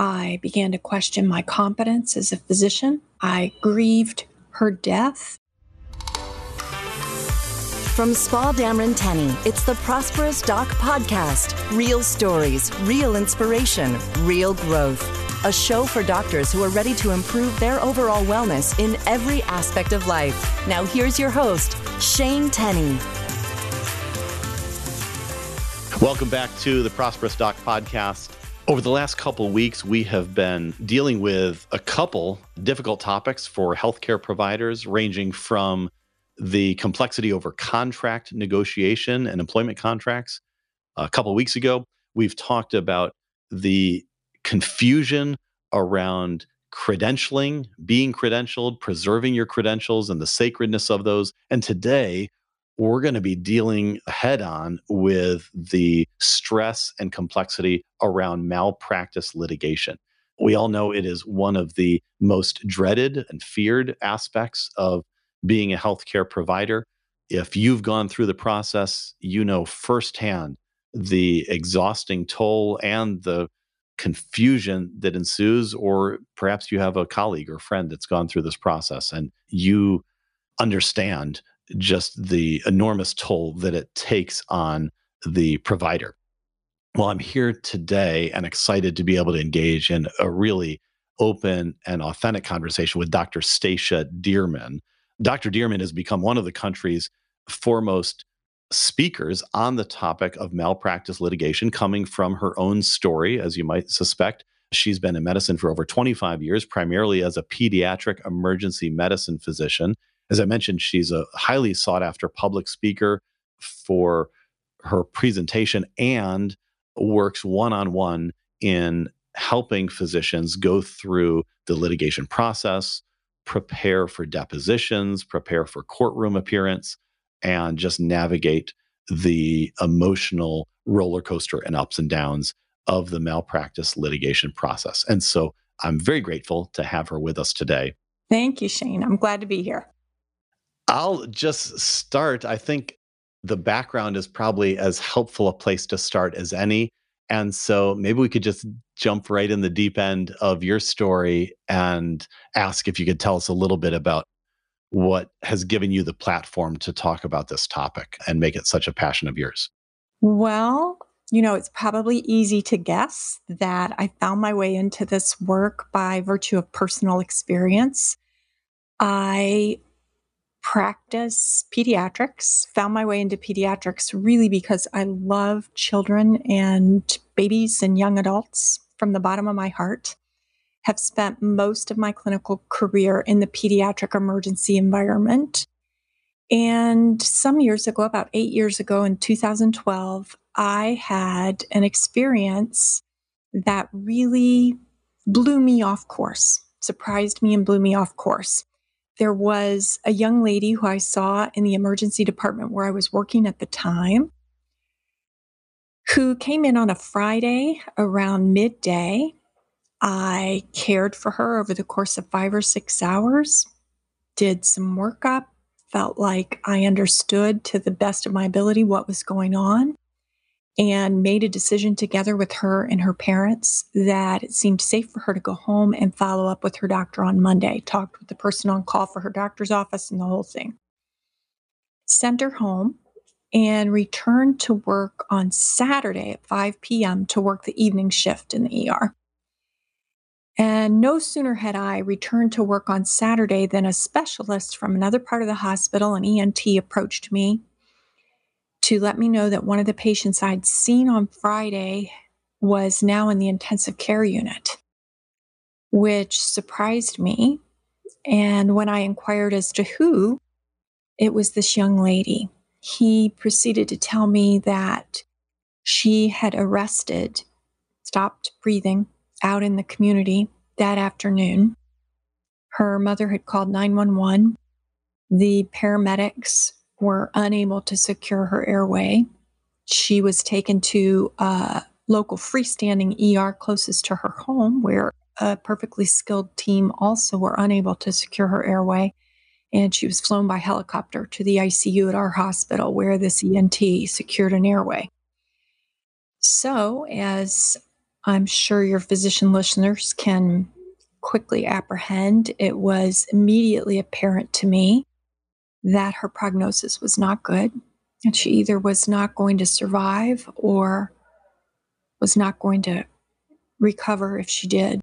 I began to question my competence as a physician. I grieved her death. From Spa Dameron Tenny, it's the Prosperous Doc Podcast. Real stories, real inspiration, real growth. A show for doctors who are ready to improve their overall wellness in every aspect of life. Now, here's your host, Shane Tenny. Welcome back to the Prosperous Doc Podcast. Over the last couple weeks, we have been dealing with a couple difficult topics for healthcare providers, ranging from the complexity over contract negotiation and employment contracts. A couple weeks ago, we've talked about the confusion around credentialing, being credentialed, preserving your credentials, and the sacredness of those. And today, we're going to be dealing head on with the stress and complexity around malpractice litigation. We all know it is one of the most dreaded and feared aspects of being a healthcare provider. If you've gone through the process, you know firsthand the exhausting toll and the confusion that ensues, or perhaps you have a colleague or friend that's gone through this process and you understand just the enormous toll that it takes on the provider. Well, I'm here today and excited to be able to engage in a really open and authentic conversation with Dr. Stacia Dearmin. Dr. Dearmin has become one of the country's foremost speakers on the topic of malpractice litigation, coming from her own story, as you might suspect. She's been in medicine for over 25 years, primarily as a pediatric emergency medicine physician. As I mentioned, she's a highly sought after public speaker for her presentation and works one on one in helping physicians go through the litigation process, prepare for depositions, prepare for courtroom appearance, and just navigate the emotional roller coaster and ups and downs of the malpractice litigation process. And so I'm very grateful to have her with us today. Thank you, Shane. I'm glad to be here. I'll just start. I think the background is probably as helpful a place to start as any. And so maybe we could just jump right in the deep end of your story and ask if you could tell us a little bit about what has given you the platform to talk about this topic and make it such a passion of yours. Well, you know, it's probably easy to guess that I found my way into this work by virtue of personal experience. I practice pediatrics, found my way into pediatrics really because I love children and babies and young adults from the bottom of my heart. Have spent most of my clinical career in the pediatric emergency environment. And some years ago, about eight years ago in 2012, I had an experience that really blew me off course, surprised me and blew me off course there was a young lady who I saw in the emergency department where I was working at the time who came in on a Friday around midday. I cared for her over the course of five or six hours, did some workup, felt like I understood to the best of my ability what was going on and made a decision together with her and her parents that it seemed safe for her to go home and follow up with her doctor on Monday. Talked with the person on call for her doctor's office and the whole thing. Sent her home and returned to work on Saturday at 5 p.m. to work the evening shift in the ER. And no sooner had I returned to work on Saturday than a specialist from another part of the hospital, an ENT, approached me to let me know that one of the patients I'd seen on Friday was now in the intensive care unit, which surprised me. And when I inquired as to who, it was this young lady. He proceeded to tell me that she had arrested, stopped breathing out in the community that afternoon. Her mother had called 911. The paramedics were unable to secure her airway. She was taken to a local freestanding ER closest to her home, where a perfectly skilled team also were unable to secure her airway. And she was flown by helicopter to the ICU at our hospital, where this ENT secured an airway. So, as I'm sure your physician listeners can quickly apprehend, it was immediately apparent to me that her prognosis was not good. And she either was not going to survive or was not going to recover if she did.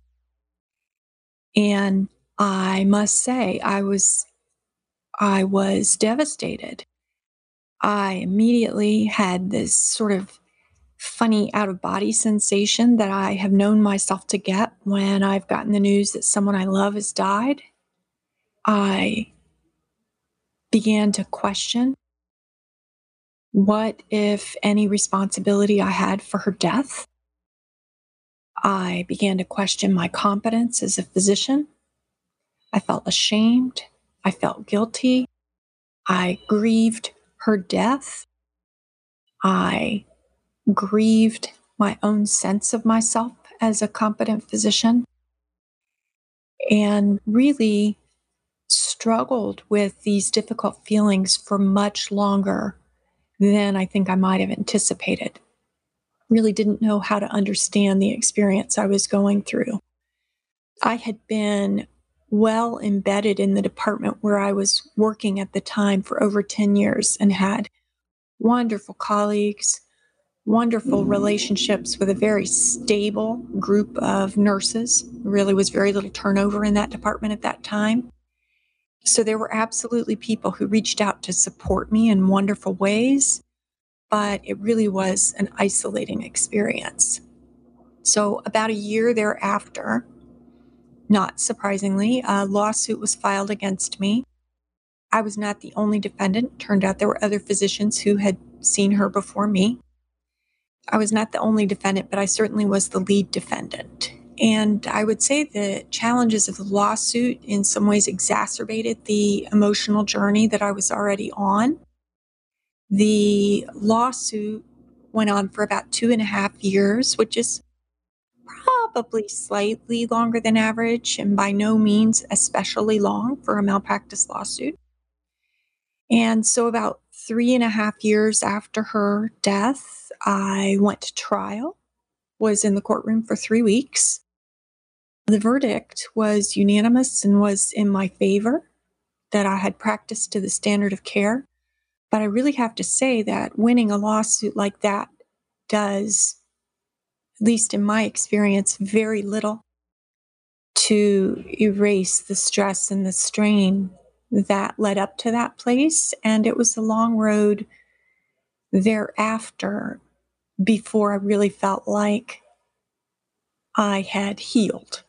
And I must say, I was I was devastated. I immediately had this sort of funny out of body sensation that I have known myself to get when I've gotten the news that someone I love has died. I began to question what, if any, responsibility I had for her death. I began to question my competence as a physician. I felt ashamed. I felt guilty. I grieved her death. I grieved my own sense of myself as a competent physician and really struggled with these difficult feelings for much longer than I think I might have anticipated. Really didn't know how to understand the experience I was going through. I had been well embedded in the department where I was working at the time for over 10 years and had wonderful colleagues, wonderful relationships with a very stable group of nurses. Really was very little turnover in that department at that time. So there were absolutely people who reached out to support me in wonderful ways, but it really was an isolating experience. So about a year thereafter, not surprisingly, a lawsuit was filed against me. I was not the only defendant. Turned out there were other physicians who had seen her before me. I was not the only defendant, but I certainly was the lead defendant. And I would say the challenges of the lawsuit in some ways exacerbated the emotional journey that I was already on. The lawsuit went on for about two and a half years, which is probably slightly longer than average and by no means especially long for a malpractice lawsuit. And so, about three and a half years after her death, I went to trial, was in the courtroom for three weeks. The verdict was unanimous and was in my favor that I had practiced to the standard of care. But I really have to say that winning a lawsuit like that does, at least in my experience, very little to erase the stress and the strain that led up to that place. And it was a long road thereafter before I really felt like I had healed,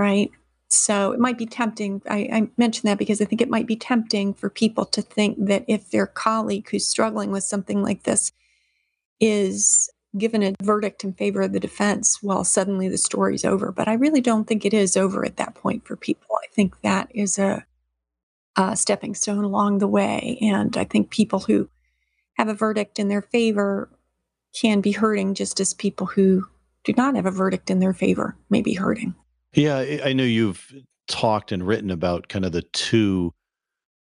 right? So it might be tempting. I, I, mentioned that because I think it might be tempting for people to think that if their colleague who's struggling with something like this is given a verdict in favor of the defense, well, suddenly the story's over. But I really don't think it is over at that point for people. I think that is a uh, stepping stone along the way. And I think people who have a verdict in their favor can be hurting just as people who do not have a verdict in their favor may be hurting. Yeah, I know you've talked and written about kind of the two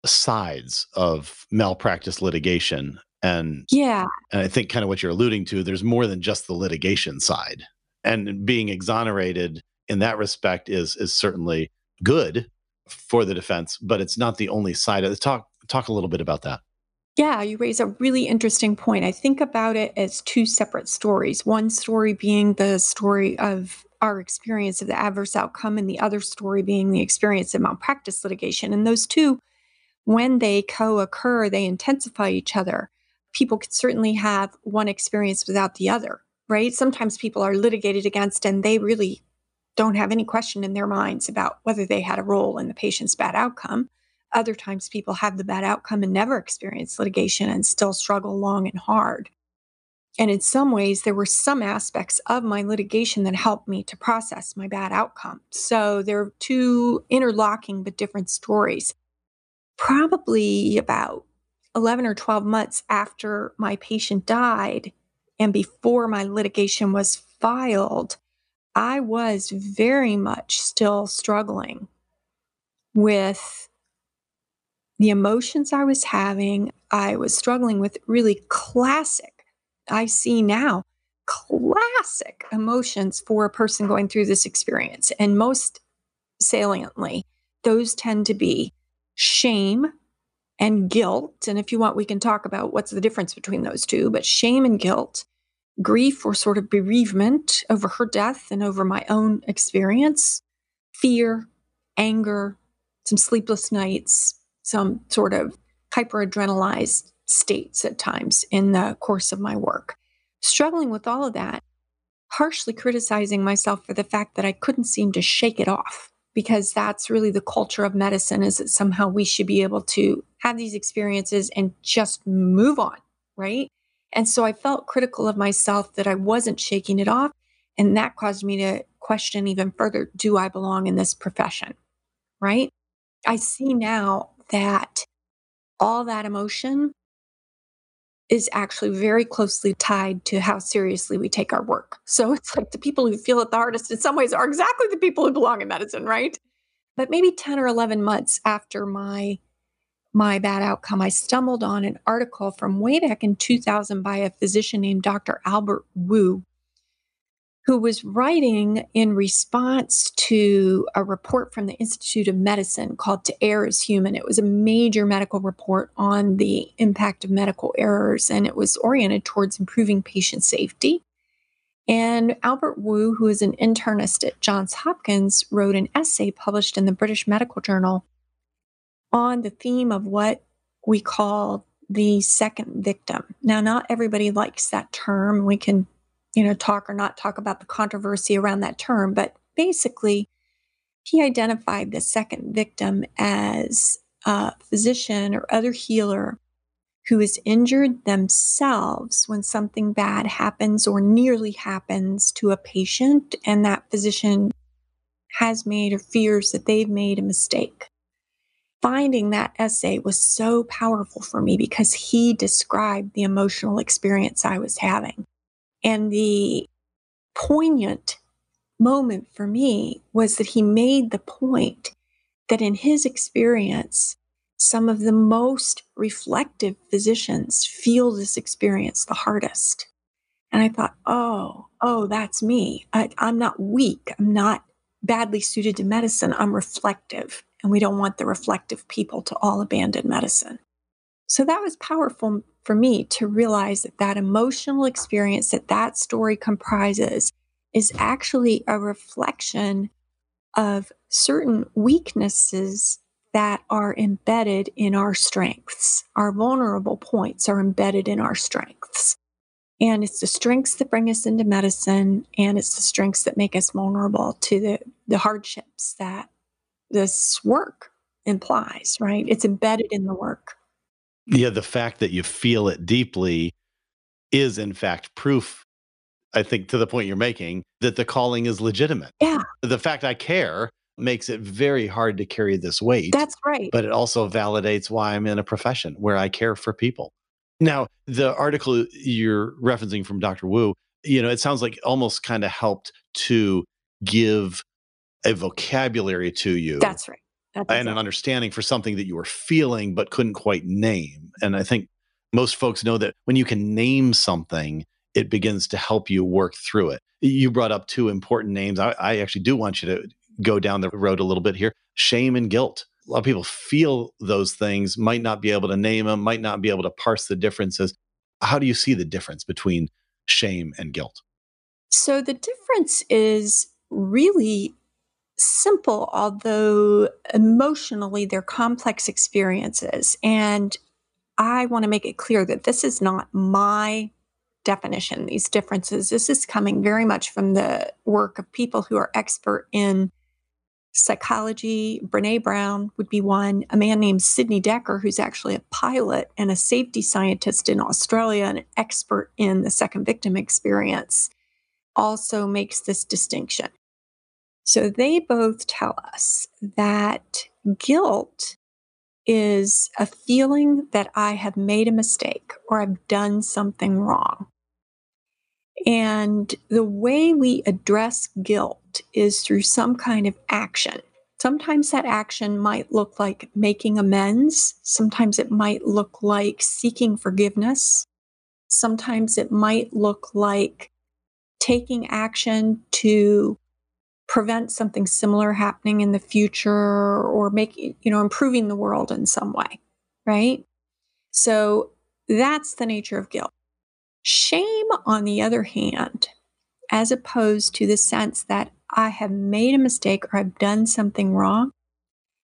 sides of malpractice litigation. And yeah, and I think kind of what you're alluding to, there's more than just the litigation side. And being exonerated in that respect is is certainly good for the defense, but it's not the only side of it. Talk talk a little bit about that. Yeah, you raise a really interesting point. I think about it as two separate stories. One story being the story of our experience of the adverse outcome, and the other story being the experience of malpractice litigation. And those two, when they co occur, they intensify each other. People could certainly have one experience without the other, right? Sometimes people are litigated against and they really don't have any question in their minds about whether they had a role in the patient's bad outcome. Other times, people have the bad outcome and never experience litigation and still struggle long and hard. And in some ways, there were some aspects of my litigation that helped me to process my bad outcome. So there are two interlocking but different stories. Probably about 11 or 12 months after my patient died and before my litigation was filed, I was very much still struggling with the emotions I was having. I was struggling with really classic, I see now, classic emotions for a person going through this experience. And most saliently, those tend to be shame and guilt. And if you want, we can talk about what's the difference between those two. But shame and guilt, grief or sort of bereavement over her death and over my own experience, fear, anger, some sleepless nights, some sort of hyperadrenalized states at times in the course of my work. Struggling with all of that, harshly criticizing myself for the fact that I couldn't seem to shake it off because that's really the culture of medicine is that somehow we should be able to have these experiences and just move on, right? And so I felt critical of myself that I wasn't shaking it off. And that caused me to question even further do I belong in this profession, right? I see now that all that emotion is actually very closely tied to how seriously we take our work. So it's like the people who feel it the hardest in some ways are exactly the people who belong in medicine, right? But maybe 10 or 11 months after my my bad outcome, I stumbled on an article from way back in 2000 by a physician named Dr. Albert Wu who was writing in response to a report from the Institute of Medicine called To Err is Human. It was a major medical report on the impact of medical errors, and it was oriented towards improving patient safety. And Albert Wu, who is an internist at Johns Hopkins, wrote an essay published in the British Medical Journal on the theme of what we call the second victim. Now, not everybody likes that term. We can you know, talk or not talk about the controversy around that term, but basically, he identified the second victim as a physician or other healer who is injured themselves when something bad happens or nearly happens to a patient, and that physician has made or fears that they've made a mistake. Finding that essay was so powerful for me because he described the emotional experience I was having. And the poignant moment for me was that he made the point that in his experience, some of the most reflective physicians feel this experience the hardest. And I thought, oh, oh, that's me. I, am not weak. I'm not badly suited to medicine. I'm reflective. And we don't want the reflective people to all abandon medicine. So that was powerful for me to realize that that emotional experience that that story comprises is actually a reflection of certain weaknesses that are embedded in our strengths. Our vulnerable points are embedded in our strengths. And it's the strengths that bring us into medicine, and it's the strengths that make us vulnerable to the, the hardships that this work implies, right? It's embedded in the work yeah, the fact that you feel it deeply is in fact proof, I think, to the point you're making, that the calling is legitimate. Yeah. The fact I care makes it very hard to carry this weight. That's right. But it also validates why I'm in a profession where I care for people. Now, the article you're referencing from Dr. Wu, you know, it sounds like almost kind of helped to give a vocabulary to you. That's right and an understanding for something that you were feeling but couldn't quite name. And I think most folks know that when you can name something, it begins to help you work through it. You brought up two important names. I, I actually do want you to go down the road a little bit here shame and guilt. A lot of people feel those things, might not be able to name them, might not be able to parse the differences. How do you see the difference between shame and guilt? So the difference is really simple, although emotionally they're complex experiences. And I want to make it clear that this is not my definition, these differences. This is coming very much from the work of people who are expert in psychology. Brene Brown would be one. A man named Sidney Dekker, who's actually a pilot and a safety scientist in Australia an expert in the second victim experience, also makes this distinction. So they both tell us that guilt is a feeling that I have made a mistake or I've done something wrong. And the way we address guilt is through some kind of action. Sometimes that action might look like making amends. Sometimes it might look like seeking forgiveness. Sometimes it might look like taking action to prevent something similar happening in the future or make you know, improving the world in some way, right? So that's the nature of guilt. Shame, on the other hand, as opposed to the sense that I have made a mistake or I've done something wrong,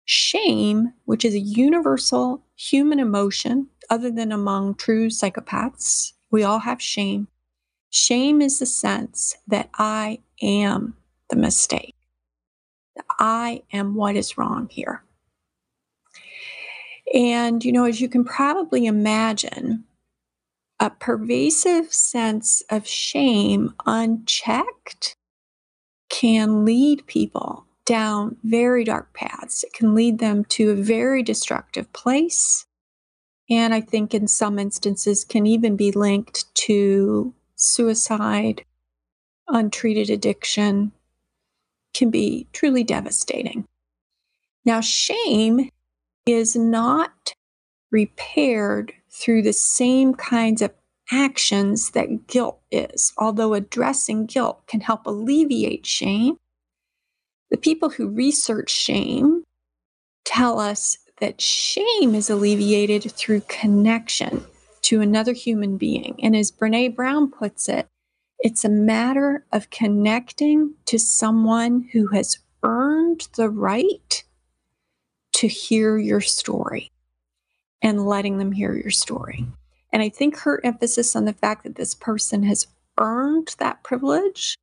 shame, which is a universal human emotion, other than among true psychopaths, we all have shame. Shame is the sense that I am the mistake. I am what is wrong here. And, you know, as you can probably imagine, a pervasive sense of shame unchecked can lead people down very dark paths. It can lead them to a very destructive place. And I think in some instances can even be linked to suicide, untreated addiction, can be truly devastating. Now, shame is not repaired through the same kinds of actions that guilt is. Although addressing guilt can help alleviate shame, the people who research shame tell us that shame is alleviated through connection to another human being. And as Brene Brown puts it, it's a matter of connecting to someone who has earned the right to hear your story and letting them hear your story. And I think her emphasis on the fact that this person has earned that privilege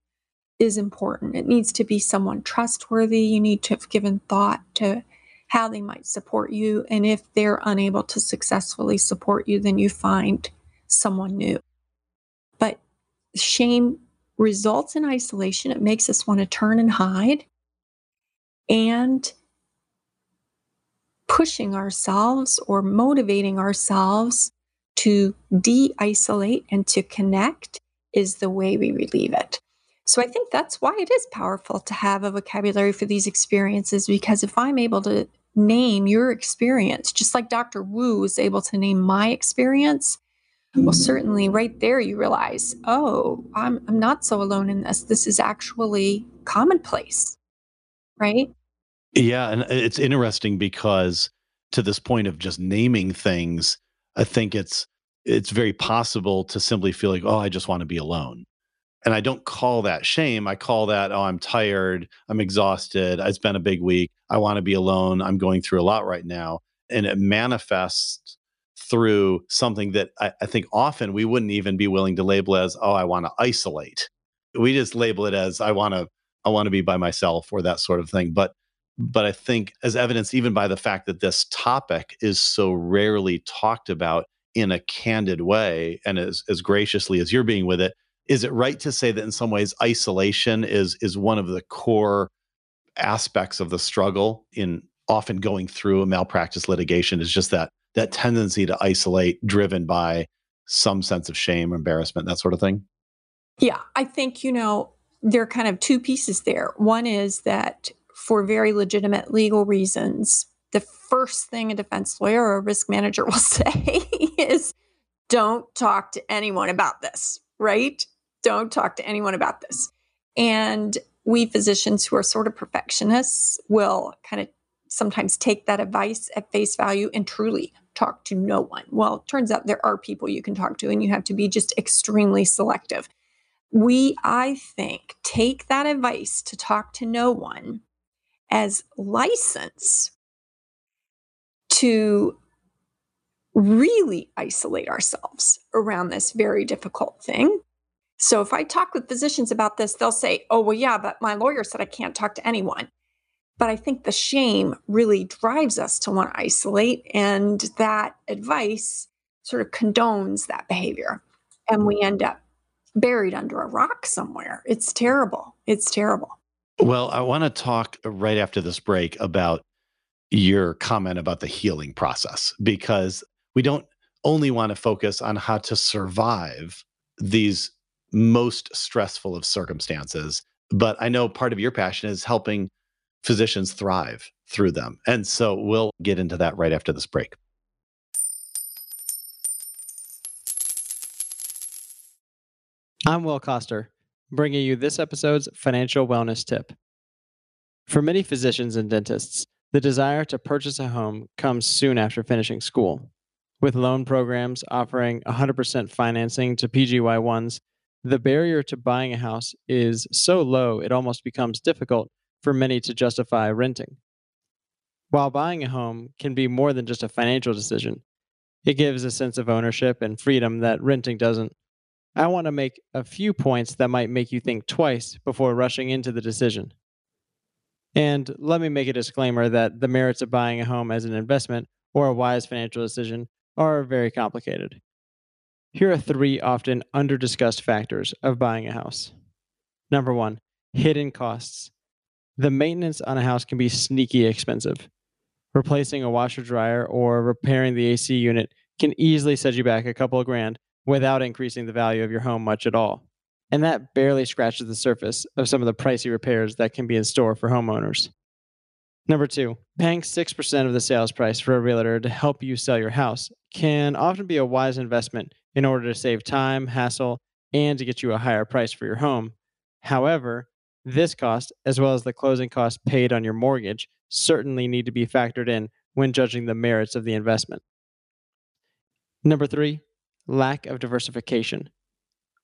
is important. It needs to be someone trustworthy. You need to have given thought to how they might support you. And if they're unable to successfully support you, then you find someone new. Shame results in isolation. It makes us want to turn and hide. And pushing ourselves or motivating ourselves to de isolate and to connect is the way we relieve it. So I think that's why it is powerful to have a vocabulary for these experiences because if I'm able to name your experience, just like Dr. Wu was able to name my experience, well, certainly right there you realize, oh, I'm, I'm not so alone in this. This is actually commonplace, right? Yeah. And uh, it's interesting because to this point of just naming things, I think it's it's very possible to simply feel like, oh, I just want to be alone. And I don't call that shame. I call that, oh, I'm tired. I'm exhausted. It's been a big week. I want to be alone. I'm going through a lot right now. And it manifests through something that I, I think often we wouldn't even be willing to label as, oh, I want to isolate. We just label it as I want to, I want to be by myself or that sort of thing. But but I think as evidence even by the fact that this topic is so rarely talked about in a candid way and as, as graciously as you're being with it, is it right to say that in some ways isolation is is one of the core aspects of the struggle in often going through a malpractice litigation is just that that tendency to isolate driven by some sense of shame embarrassment that sort of thing? Yeah i think you know there are kind of two pieces there. One is that for very legitimate legal reasons the first thing a defense lawyer or a risk manager will say is don't talk to anyone about this right? Don't talk to anyone about this. And we physicians who are sort of perfectionists will kind of sometimes take that advice at face value and truly talk to no one. Well, it turns out there are people you can talk to, and you have to be just extremely selective. We, I think, take that advice to talk to no one as license to really isolate ourselves around this very difficult thing so if I talk with physicians about this, they'll say, oh, well, yeah, but my lawyer said I can't talk to anyone. But I think the shame really drives us to want to isolate, and that advice sort of condones that behavior. And we end up buried under a rock somewhere. It's terrible. It's terrible. Well, I want to talk right after this break about your comment about the healing process because we don't only want to focus on how to survive these most stressful of circumstances. But I know part of your passion is helping physicians thrive through them. And so we'll get into that right after this break. I'm Will Coster. bringing you this episode's financial wellness tip. For many physicians and dentists, the desire to purchase a home comes soon after finishing school. With loan programs offering 100% financing to PGY1s, the barrier to buying a house is so low it almost becomes difficult for many to justify renting. While buying a home can be more than just a financial decision, it gives a sense of ownership and freedom that renting doesn't. I want to make a few points that might make you think twice before rushing into the decision. And let me make a disclaimer that the merits of buying a home as an investment or a wise financial decision are very complicated. Here are three often underdiscussed factors of buying a house. Number one, hidden costs. The maintenance on a house can be sneaky expensive. Replacing a washer dryer or repairing the AC unit can easily set you back a couple of grand without increasing the value of your home much at all. And that barely scratches the surface of some of the pricey repairs that can be in store for homeowners. Number two, paying 6% of the sales price for a realtor to help you sell your house can often be a wise investment in order to save time, hassle, and to get you a higher price for your home. However, this cost, as well as the closing costs paid on your mortgage, certainly need to be factored in when judging the merits of the investment. Number three, lack of diversification.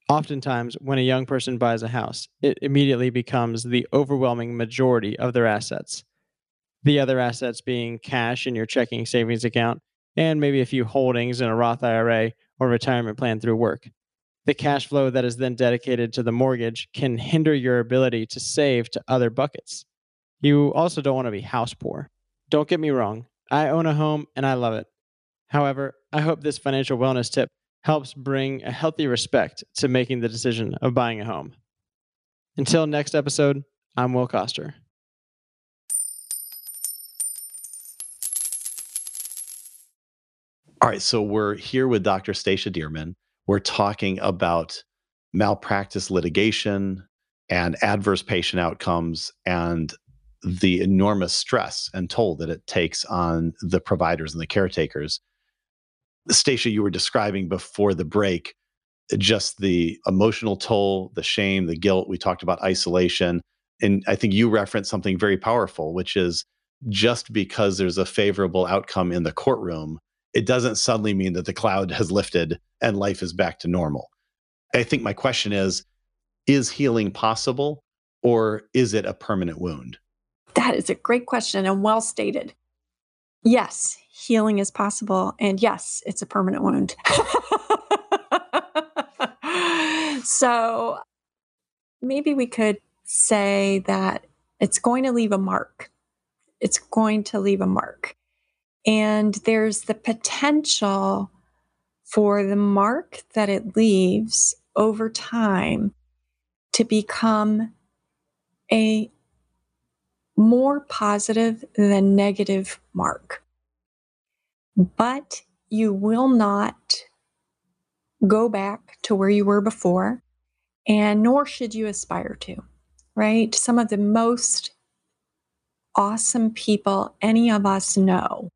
Oftentimes, when a young person buys a house, it immediately becomes the overwhelming majority of their assets. The other assets being cash in your checking savings account and maybe a few holdings in a Roth IRA or retirement plan through work. The cash flow that is then dedicated to the mortgage can hinder your ability to save to other buckets. You also don't want to be house poor. Don't get me wrong, I own a home and I love it. However, I hope this financial wellness tip helps bring a healthy respect to making the decision of buying a home. Until next episode, I'm Will Coster. All right, so we're here with Dr. Stacia Dearmin. We're talking about malpractice litigation and adverse patient outcomes and the enormous stress and toll that it takes on the providers and the caretakers. Stacia, you were describing before the break eh, just the emotional toll, the shame, the guilt. We talked about isolation. And I think you referenced something very powerful, which is just because there's a favorable outcome in the courtroom, it doesn't suddenly mean that the cloud has lifted and life is back to normal. I think my question is is healing possible or is it a permanent wound? That is a great question and well stated. Yes, healing is possible. And yes, it's a permanent wound. so maybe we could say that it's going to leave a mark. It's going to leave a mark. And there's the potential for the mark that it leaves over time to become a more positive than negative mark. But you will not go back to where you were before, and nor should you aspire to, right? Some of the most awesome people any of us know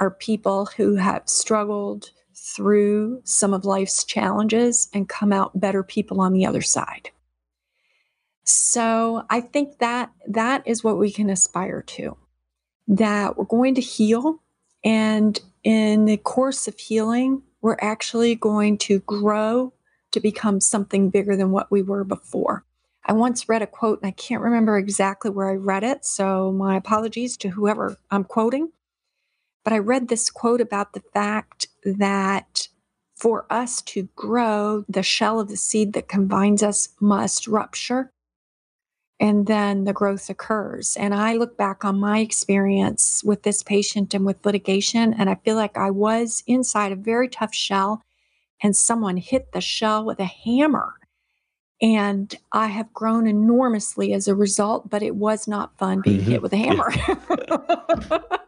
are people who have struggled through some of life's challenges and come out better people on the other side. So I think that that is what we can aspire to. That we're going to heal and in the course of healing, we're actually going to grow to become something bigger than what we were before. I once read a quote and I can't remember exactly where I read it, so my apologies to whoever I'm quoting. But I read this quote about the fact that for us to grow, the shell of the seed that combines us must rupture and then the growth occurs. And I look back on my experience with this patient and with litigation, and I feel like I was inside a very tough shell, and someone hit the shell with a hammer. And I have grown enormously as a result, but it was not fun being mm-hmm. hit with a hammer.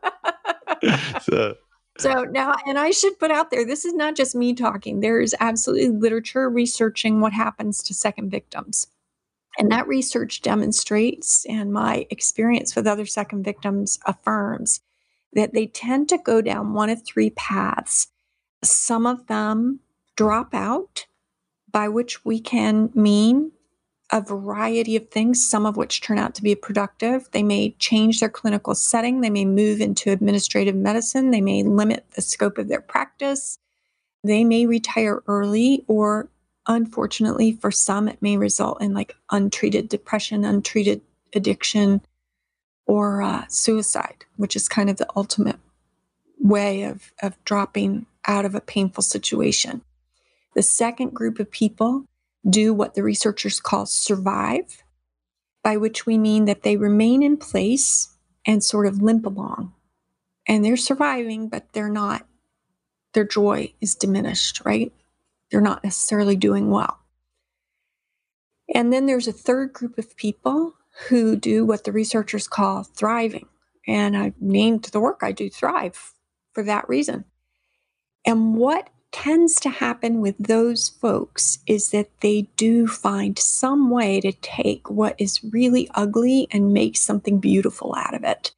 so. so now, and I should put out there this is not just me talking. There is absolutely literature researching what happens to second victims and that research demonstrates, and my experience with other second victims affirms, that they tend to go down one of three paths. Some of them drop out, by which we can mean a variety of things, some of which turn out to be productive. They may change their clinical setting. They may move into administrative medicine. They may limit the scope of their practice. They may retire early, or unfortunately, for some, it may result in like untreated depression, untreated addiction, or uh, suicide, which is kind of the ultimate way of, of dropping out of a painful situation. The second group of people do what the researchers call survive, by which we mean that they remain in place and sort of limp along. And they're surviving, but they're not, their joy is diminished, right? They're not necessarily doing well. And then there's a third group of people who do what the researchers call thriving. And I named the work I do Thrive for that reason. And what tends to happen with those folks is that they do find some way to take what is really ugly and make something beautiful out of it.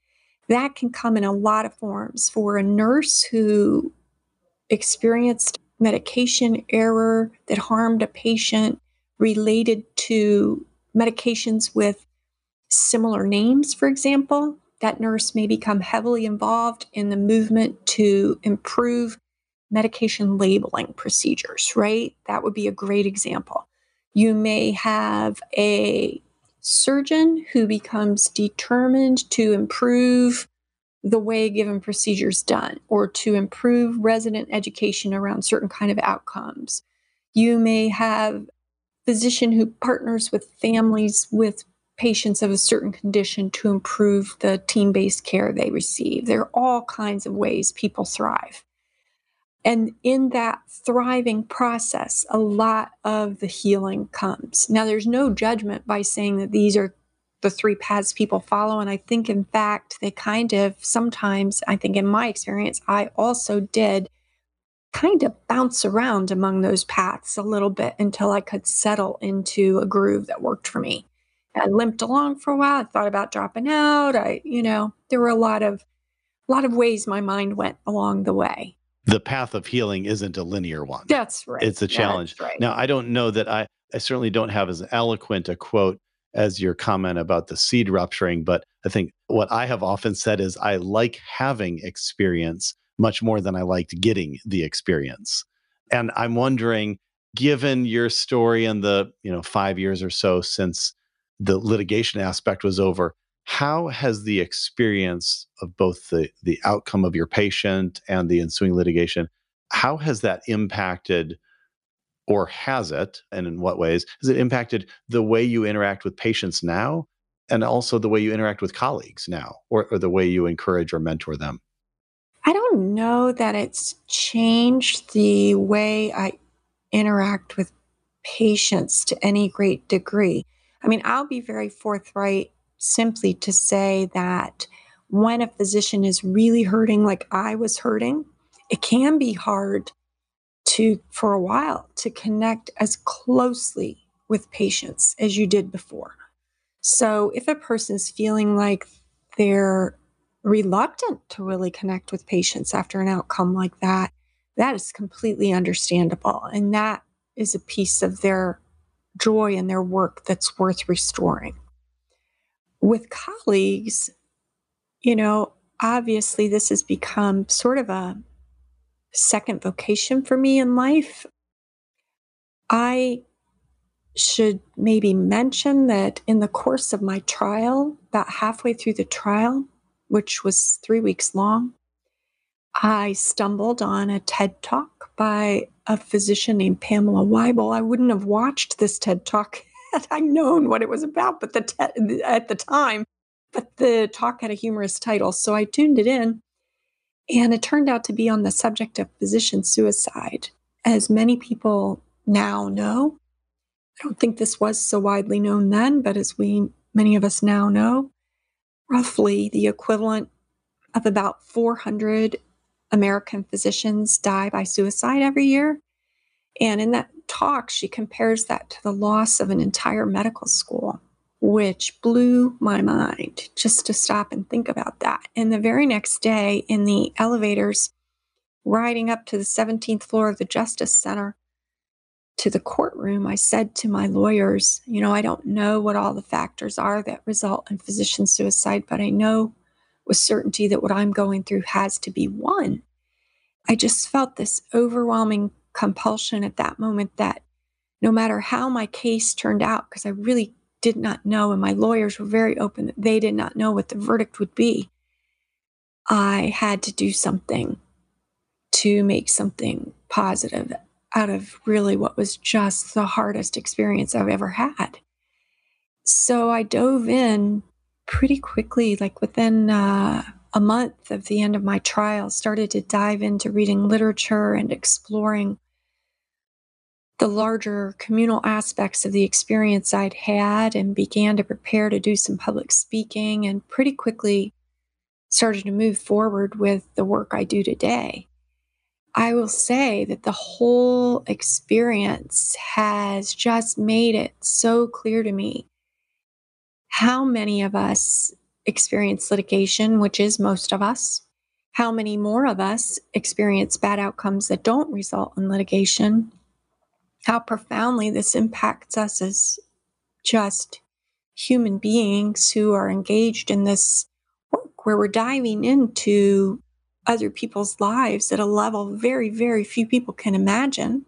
That can come in a lot of forms. For a nurse who experienced medication error that harmed a patient related to medications with similar names, for example, that nurse may become heavily involved in the movement to improve medication labeling procedures, right? That would be a great example. You may have a surgeon who becomes determined to improve the way a given procedure is done or to improve resident education around certain kind of outcomes. You may have physician who partners with families with patients of a certain condition to improve the team-based care they receive. There are all kinds of ways people thrive. And in that thriving process, a lot of the healing comes. Now, there's no judgment by saying that these are the three paths people follow. And I think, in fact, they kind of sometimes, I think in my experience, I also did kind of bounce around among those paths a little bit until I could settle into a groove that worked for me. I limped along for a while. I thought about dropping out. I, you know, there were a lot of, a lot of ways my mind went along the way the path of healing isn't a linear one. That's right. It's a challenge. Right. Now, I don't know that I, I certainly don't have as eloquent a quote as your comment about the seed rupturing, but I think what I have often said is I like having experience much more than I liked getting the experience. And I'm wondering, given your story and the, you know, five years or so since the litigation aspect was over, how has the experience of both the, the outcome of your patient and the ensuing litigation, how has that impacted or has it, and in what ways, has it impacted the way you interact with patients now and also the way you interact with colleagues now or, or the way you encourage or mentor them? I don't know that it's changed the way I interact with patients to any great degree. I mean, I'll be very forthright simply to say that when a physician is really hurting, like I was hurting, it can be hard to, for a while, to connect as closely with patients as you did before. So if a person's feeling like they're reluctant to really connect with patients after an outcome like that, that is completely understandable. And that is a piece of their joy and their work that's worth restoring with colleagues, you know, obviously this has become sort of a second vocation for me in life. I should maybe mention that in the course of my trial, about halfway through the trial, which was three weeks long, I stumbled on a TED talk by a physician named Pamela Wible. I wouldn't have watched this TED talk had I known what it was about, but the te- at the time, but the talk had a humorous title, so I tuned it in, and it turned out to be on the subject of physician suicide. As many people now know, I don't think this was so widely known then, but as we many of us now know, roughly the equivalent of about 400 American physicians die by suicide every year. And in that talk, she compares that to the loss of an entire medical school, which blew my mind just to stop and think about that. And the very next day, in the elevators riding up to the 17th floor of the Justice Center, to the courtroom, I said to my lawyers, you know, I don't know what all the factors are that result in physician suicide, but I know with certainty that what I'm going through has to be one. I just felt this overwhelming compulsion at that moment that no matter how my case turned out, because I really did not know, and my lawyers were very open that they did not know what the verdict would be, I had to do something to make something positive out of really what was just the hardest experience I've ever had. So I dove in pretty quickly, like within uh, a month of the end of my trial, started to dive into reading literature and exploring the larger communal aspects of the experience I'd had and began to prepare to do some public speaking and pretty quickly started to move forward with the work I do today. I will say that the whole experience has just made it so clear to me how many of us experience litigation, which is most of us, how many more of us experience bad outcomes that don't result in litigation, how profoundly this impacts us as just human beings who are engaged in this work where we're diving into other people's lives at a level very, very few people can imagine.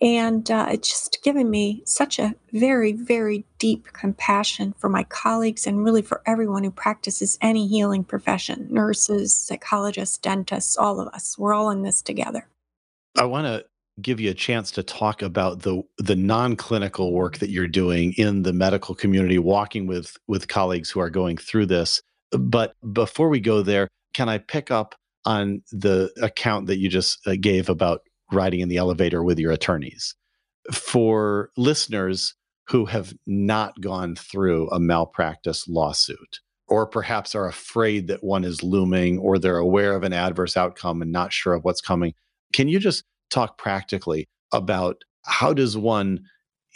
And uh, it's just given me such a very, very deep compassion for my colleagues and really for everyone who practices any healing profession nurses, psychologists, dentists, all of us. We're all in this together. I want to give you a chance to talk about the the non-clinical work that you're doing in the medical community walking with with colleagues who are going through this. But before we go there can i pick up on the account that you just uh, gave about riding in the elevator with your attorneys? For listeners who have not gone through a malpractice lawsuit or perhaps are afraid that one is looming or they're aware of an adverse outcome and not sure of what's coming can you just talk practically about how does one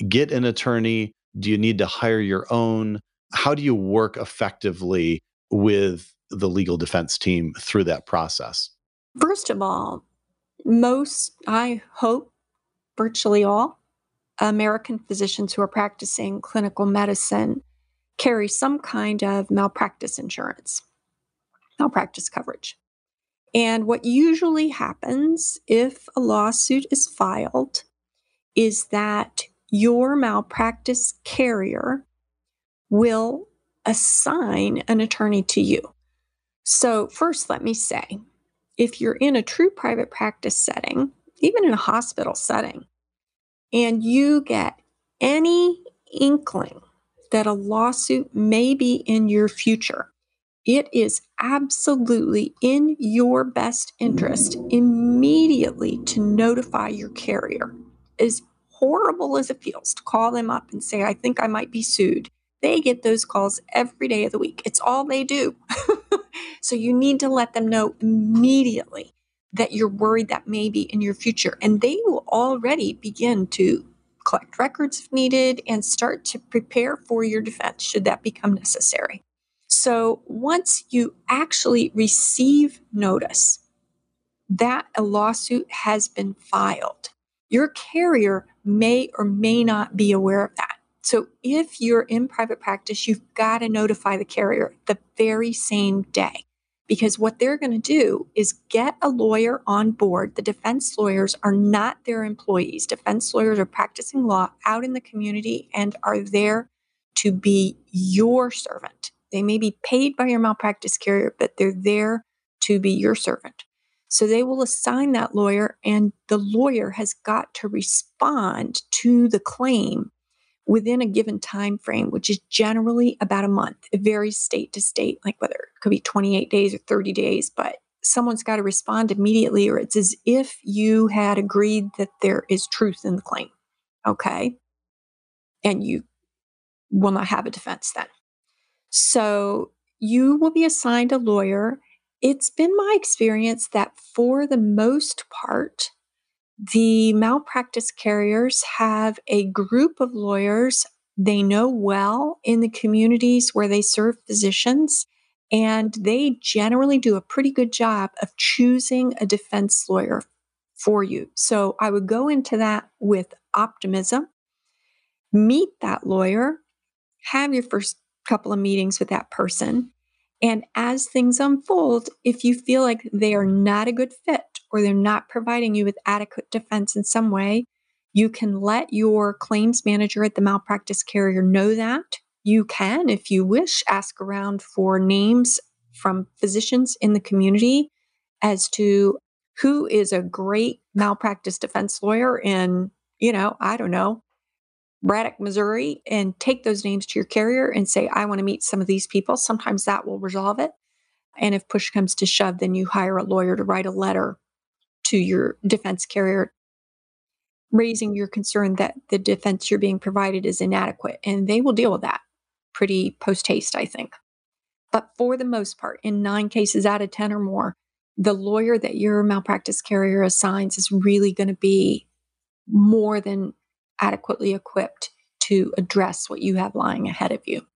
get an attorney? Do you need to hire your own? How do you work effectively with the legal defense team through that process? First of all, most, I hope, virtually all American physicians who are practicing clinical medicine carry some kind of malpractice insurance, malpractice coverage. And what usually happens if a lawsuit is filed is that your malpractice carrier will assign an attorney to you. So, first, let me say if you're in a true private practice setting, even in a hospital setting, and you get any inkling that a lawsuit may be in your future, it is absolutely in your best interest immediately to notify your carrier. As horrible as it feels to call them up and say, I think I might be sued, they get those calls every day of the week. It's all they do. so you need to let them know immediately that you're worried that may be in your future. And they will already begin to collect records if needed and start to prepare for your defense should that become necessary. So once you actually receive notice that a lawsuit has been filed, your carrier may or may not be aware of that. So if you're in private practice, you've got to notify the carrier the very same day because what they're going to do is get a lawyer on board. The defense lawyers are not their employees. Defense lawyers are practicing law out in the community and are there to be your servant. They may be paid by your malpractice carrier, but they're there to be your servant. So they will assign that lawyer, and the lawyer has got to respond to the claim within a given time frame, which is generally about a month. It varies state to state, like whether it could be 28 days or 30 days, but someone's got to respond immediately, or it's as if you had agreed that there is truth in the claim. Okay. And you will not have a defense then. So you will be assigned a lawyer. It's been my experience that for the most part, the malpractice carriers have a group of lawyers they know well in the communities where they serve physicians, and they generally do a pretty good job of choosing a defense lawyer for you. So I would go into that with optimism, meet that lawyer, have your first couple of meetings with that person. And as things unfold, if you feel like they are not a good fit or they're not providing you with adequate defense in some way, you can let your claims manager at the malpractice carrier know that. You can, if you wish, ask around for names from physicians in the community as to who is a great malpractice defense lawyer in, you know, I don't know, Braddock, Missouri, and take those names to your carrier and say, I want to meet some of these people. Sometimes that will resolve it. And if push comes to shove, then you hire a lawyer to write a letter to your defense carrier raising your concern that the defense you're being provided is inadequate. And they will deal with that pretty post haste, I think. But for the most part, in nine cases out of 10 or more, the lawyer that your malpractice carrier assigns is really going to be more than adequately equipped to address what you have lying ahead of you.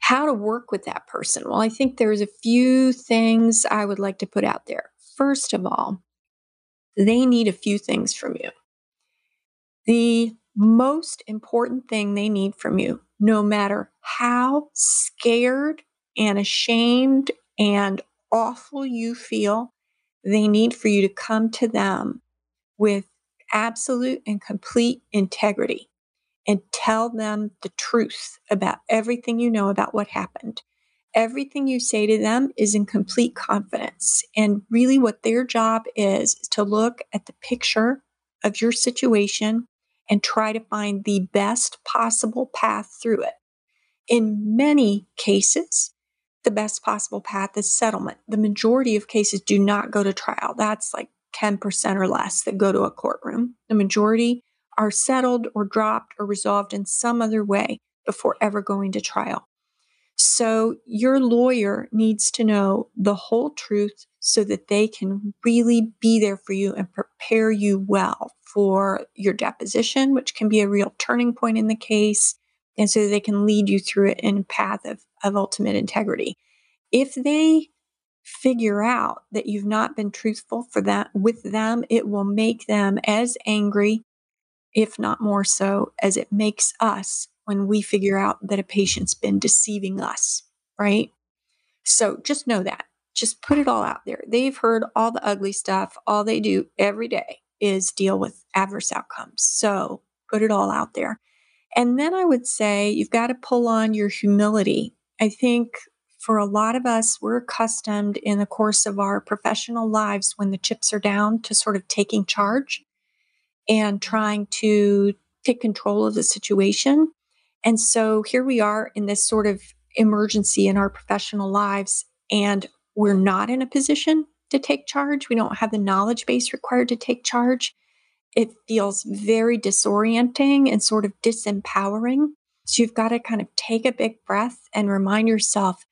How to work with that person? Well, I think there's a few things I would like to put out there. First of all, they need a few things from you. The most important thing they need from you, no matter how scared and ashamed and awful you feel, they need for you to come to them with absolute and complete integrity and tell them the truth about everything you know about what happened. Everything you say to them is in complete confidence. And really, what their job is, is to look at the picture of your situation and try to find the best possible path through it. In many cases, the best possible path is settlement. The majority of cases do not go to trial. That's like 10% or less that go to a courtroom. The majority are settled or dropped or resolved in some other way before ever going to trial. So your lawyer needs to know the whole truth so that they can really be there for you and prepare you well for your deposition, which can be a real turning point in the case, and so they can lead you through it in a path of, of ultimate integrity. If they figure out that you've not been truthful for that with them, it will make them as angry, if not more so, as it makes us when we figure out that a patient's been deceiving us, right? So just know that. Just put it all out there. They've heard all the ugly stuff. All they do every day is deal with adverse outcomes. So put it all out there. And then I would say you've got to pull on your humility. I think for a lot of us, we're accustomed in the course of our professional lives when the chips are down to sort of taking charge and trying to take control of the situation. And so here we are in this sort of emergency in our professional lives, and we're not in a position to take charge. We don't have the knowledge base required to take charge. It feels very disorienting and sort of disempowering. So you've got to kind of take a big breath and remind yourself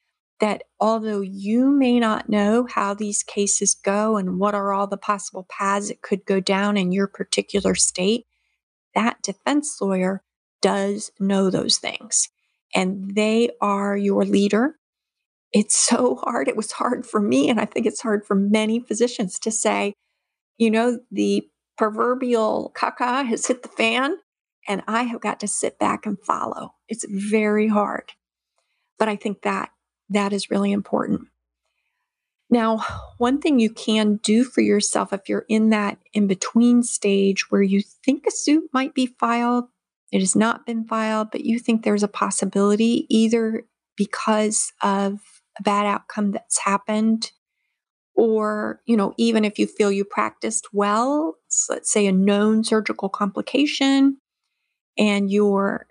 that although you may not know how these cases go and what are all the possible paths it could go down in your particular state, that defense lawyer does know those things and they are your leader. It's so hard. It was hard for me, and I think it's hard for many physicians to say, you know, the proverbial caca has hit the fan, and I have got to sit back and follow. It's very hard. But I think that that is really important. Now, one thing you can do for yourself if you're in that in between stage where you think a suit might be filed, it has not been filed, but you think there's a possibility either because of a bad outcome that's happened or you know even if you feel you practiced well let's say a known surgical complication and your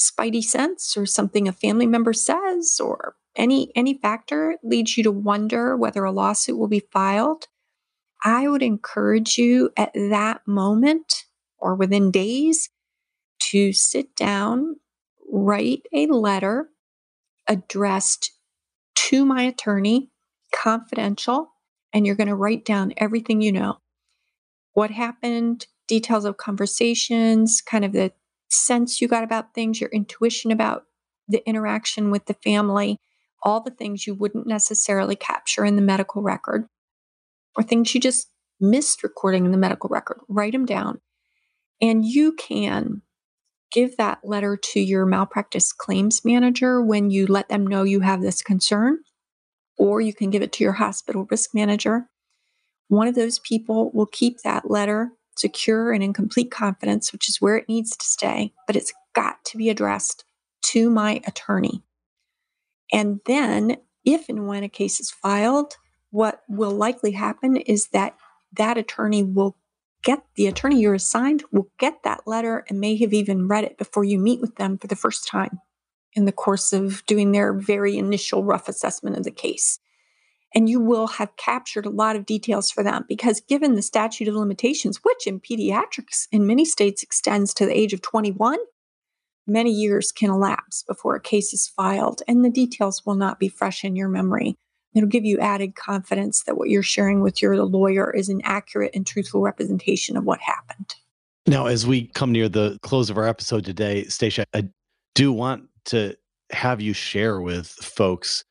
spidey sense or something a family member says or any any factor leads you to wonder whether a lawsuit will be filed i would encourage you at that moment or within days to sit down, write a letter addressed to my attorney, confidential, and you're going to write down everything you know. What happened, details of conversations, kind of the sense you got about things, your intuition about the interaction with the family, all the things you wouldn't necessarily capture in the medical record, or things you just missed recording in the medical record. Write them down. And you can give that letter to your malpractice claims manager when you let them know you have this concern, or you can give it to your hospital risk manager. One of those people will keep that letter secure and in complete confidence, which is where it needs to stay, but it's got to be addressed to my attorney. And then, if and when a case is filed, what will likely happen is that that attorney will get the attorney you're assigned will get that letter and may have even read it before you meet with them for the first time in the course of doing their very initial rough assessment of the case. And you will have captured a lot of details for them because, given the statute of limitations, which in pediatrics in many states extends to the age of 21, many years can elapse before a case is filed, and the details will not be fresh in your memory. It'll give you added confidence that what you're sharing with your lawyer is an accurate and truthful representation of what happened. Now, as we come near the close of our episode today, Stacia, I do want to have you share with folks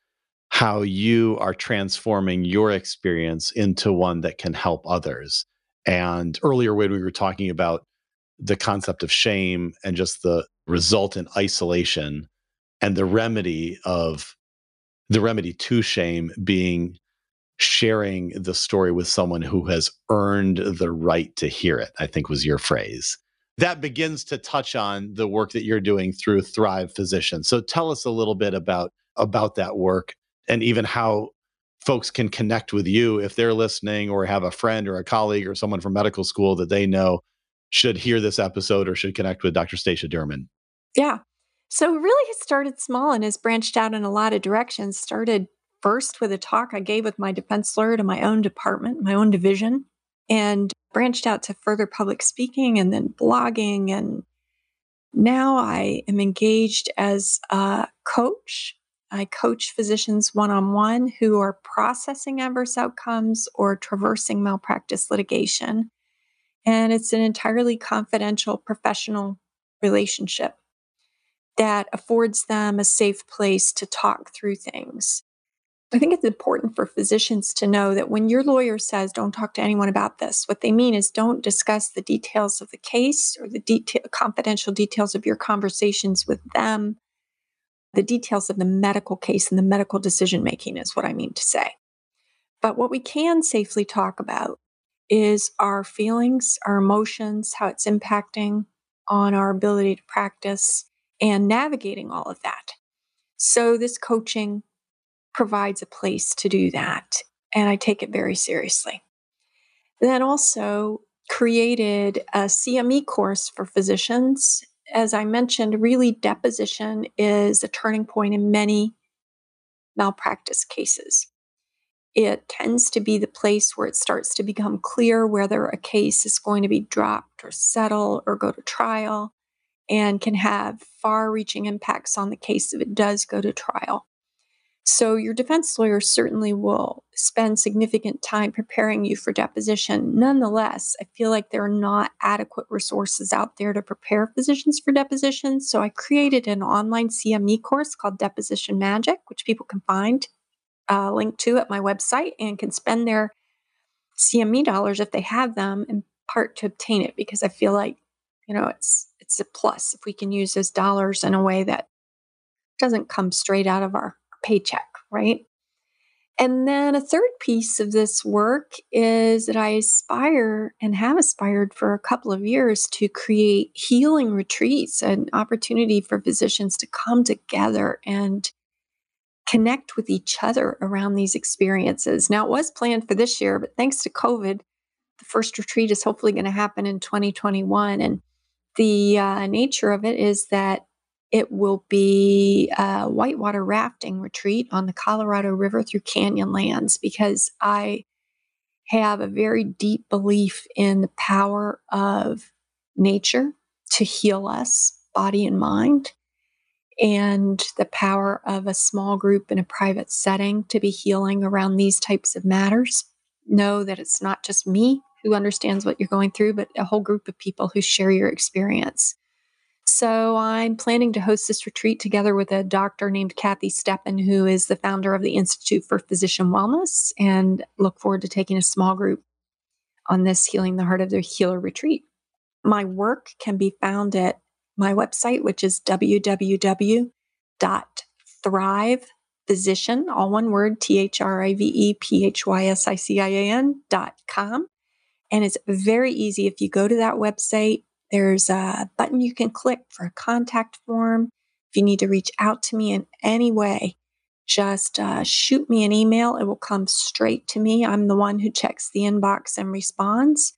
how you are transforming your experience into one that can help others. And earlier, when we were talking about the concept of shame and just the resultant isolation and the remedy of the remedy to shame being sharing the story with someone who has earned the right to hear it, I think was your phrase. That begins to touch on the work that you're doing through Thrive Physicians. So tell us a little bit about about that work and even how folks can connect with you if they're listening or have a friend or a colleague or someone from medical school that they know should hear this episode or should connect with Dr. Stacia Dearmin. Yeah. So really has started small and has branched out in a lot of directions. Started first with a talk I gave with my defense lawyer to my own department, my own division, and branched out to further public speaking and then blogging. And now I am engaged as a coach. I coach physicians one on one who are processing adverse outcomes or traversing malpractice litigation. And it's an entirely confidential professional relationship that affords them a safe place to talk through things. I think it's important for physicians to know that when your lawyer says, don't talk to anyone about this, what they mean is don't discuss the details of the case or the detail, confidential details of your conversations with them. The details of the medical case and the medical decision making is what I mean to say. But what we can safely talk about is our feelings, our emotions, how it's impacting on our ability to practice, and navigating all of that. So, this coaching provides a place to do that. And I take it very seriously. Then also created a CME course for physicians. As I mentioned, really, deposition is a turning point in many malpractice cases. It tends to be the place where it starts to become clear whether a case is going to be dropped or settle or go to trial and can have far reaching impacts on the case if it does go to trial. So, your defense lawyer certainly will spend significant time preparing you for deposition. Nonetheless, I feel like there are not adequate resources out there to prepare physicians for deposition. So, I created an online CME course called Deposition Magic, which people can find a link to at my website and can spend their CME dollars if they have them in part to obtain it because I feel like, you know, it's it's a plus if we can use those dollars in a way that doesn't come straight out of our paycheck, right? And then a third piece of this work is that I aspire and have aspired for a couple of years to create healing retreats, an opportunity for physicians to come together and connect with each other around these experiences. Now, it was planned for this year, but thanks to COVID, the first retreat is hopefully going to happen in 2021. And the uh, nature of it is that it will be a whitewater rafting retreat on the Colorado River through Canyonlands because I have a very deep belief in the power of nature to heal us, body and mind, and the power of a small group in a private setting to be healing around these types of matters. Know that it's not just me who understands what you're going through, but a whole group of people who share your experience. So I'm planning to host this retreat together with a doctor named Kathy Steppen, who is the founder of the Institute for Physician Wellness, and look forward to taking a small group on this Healing the Heart of the Healer retreat. My work can be found at my website, which is www.thrivephysician, all one word, T H R I V E P H Y S I C I A N dot com. And it's very easy. If you go to that website, there's a button you can click for a contact form. If you need to reach out to me in any way, just uh, shoot me an email. It will come straight to me. I'm the one who checks the inbox and responds.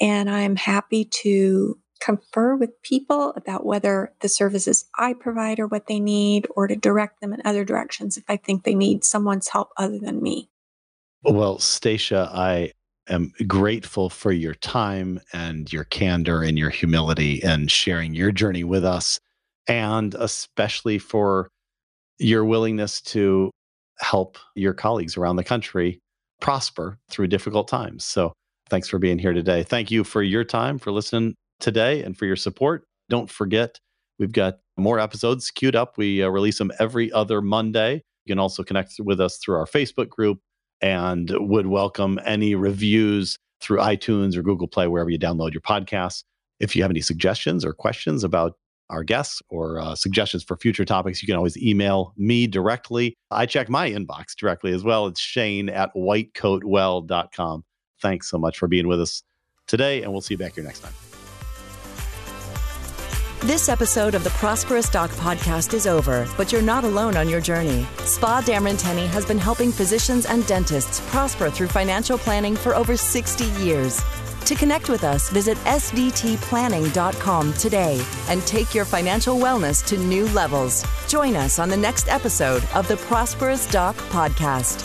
And I'm happy to confer with people about whether the services I provide are what they need or to direct them in other directions if I think they need someone's help other than me. Well, Stacia, I am grateful for your time and your candor and your humility and sharing your journey with us, and especially for your willingness to help your colleagues around the country prosper through difficult times. So, thanks for being here today. Thank you for your time, for listening today, and for your support. Don't forget, we've got more episodes queued up. We uh, release them every other Monday. You can also connect with us through our Facebook group and would welcome any reviews through iTunes or Google Play, wherever you download your podcasts. If you have any suggestions or questions about our guests or uh, suggestions for future topics, you can always email me directly. I check my inbox directly as well. It's shane at whitecoatwealth.com. Thanks so much for being with us today, and we'll see you back here next time. This episode of the Prosperous Doc podcast is over, but you're not alone on your journey. Spa Dameron Tenny has been helping physicians and dentists prosper through financial planning for over 60 years. To connect with us, visit sdtplanning.com today and take your financial wellness to new levels. Join us on the next episode of the Prosperous Doc podcast.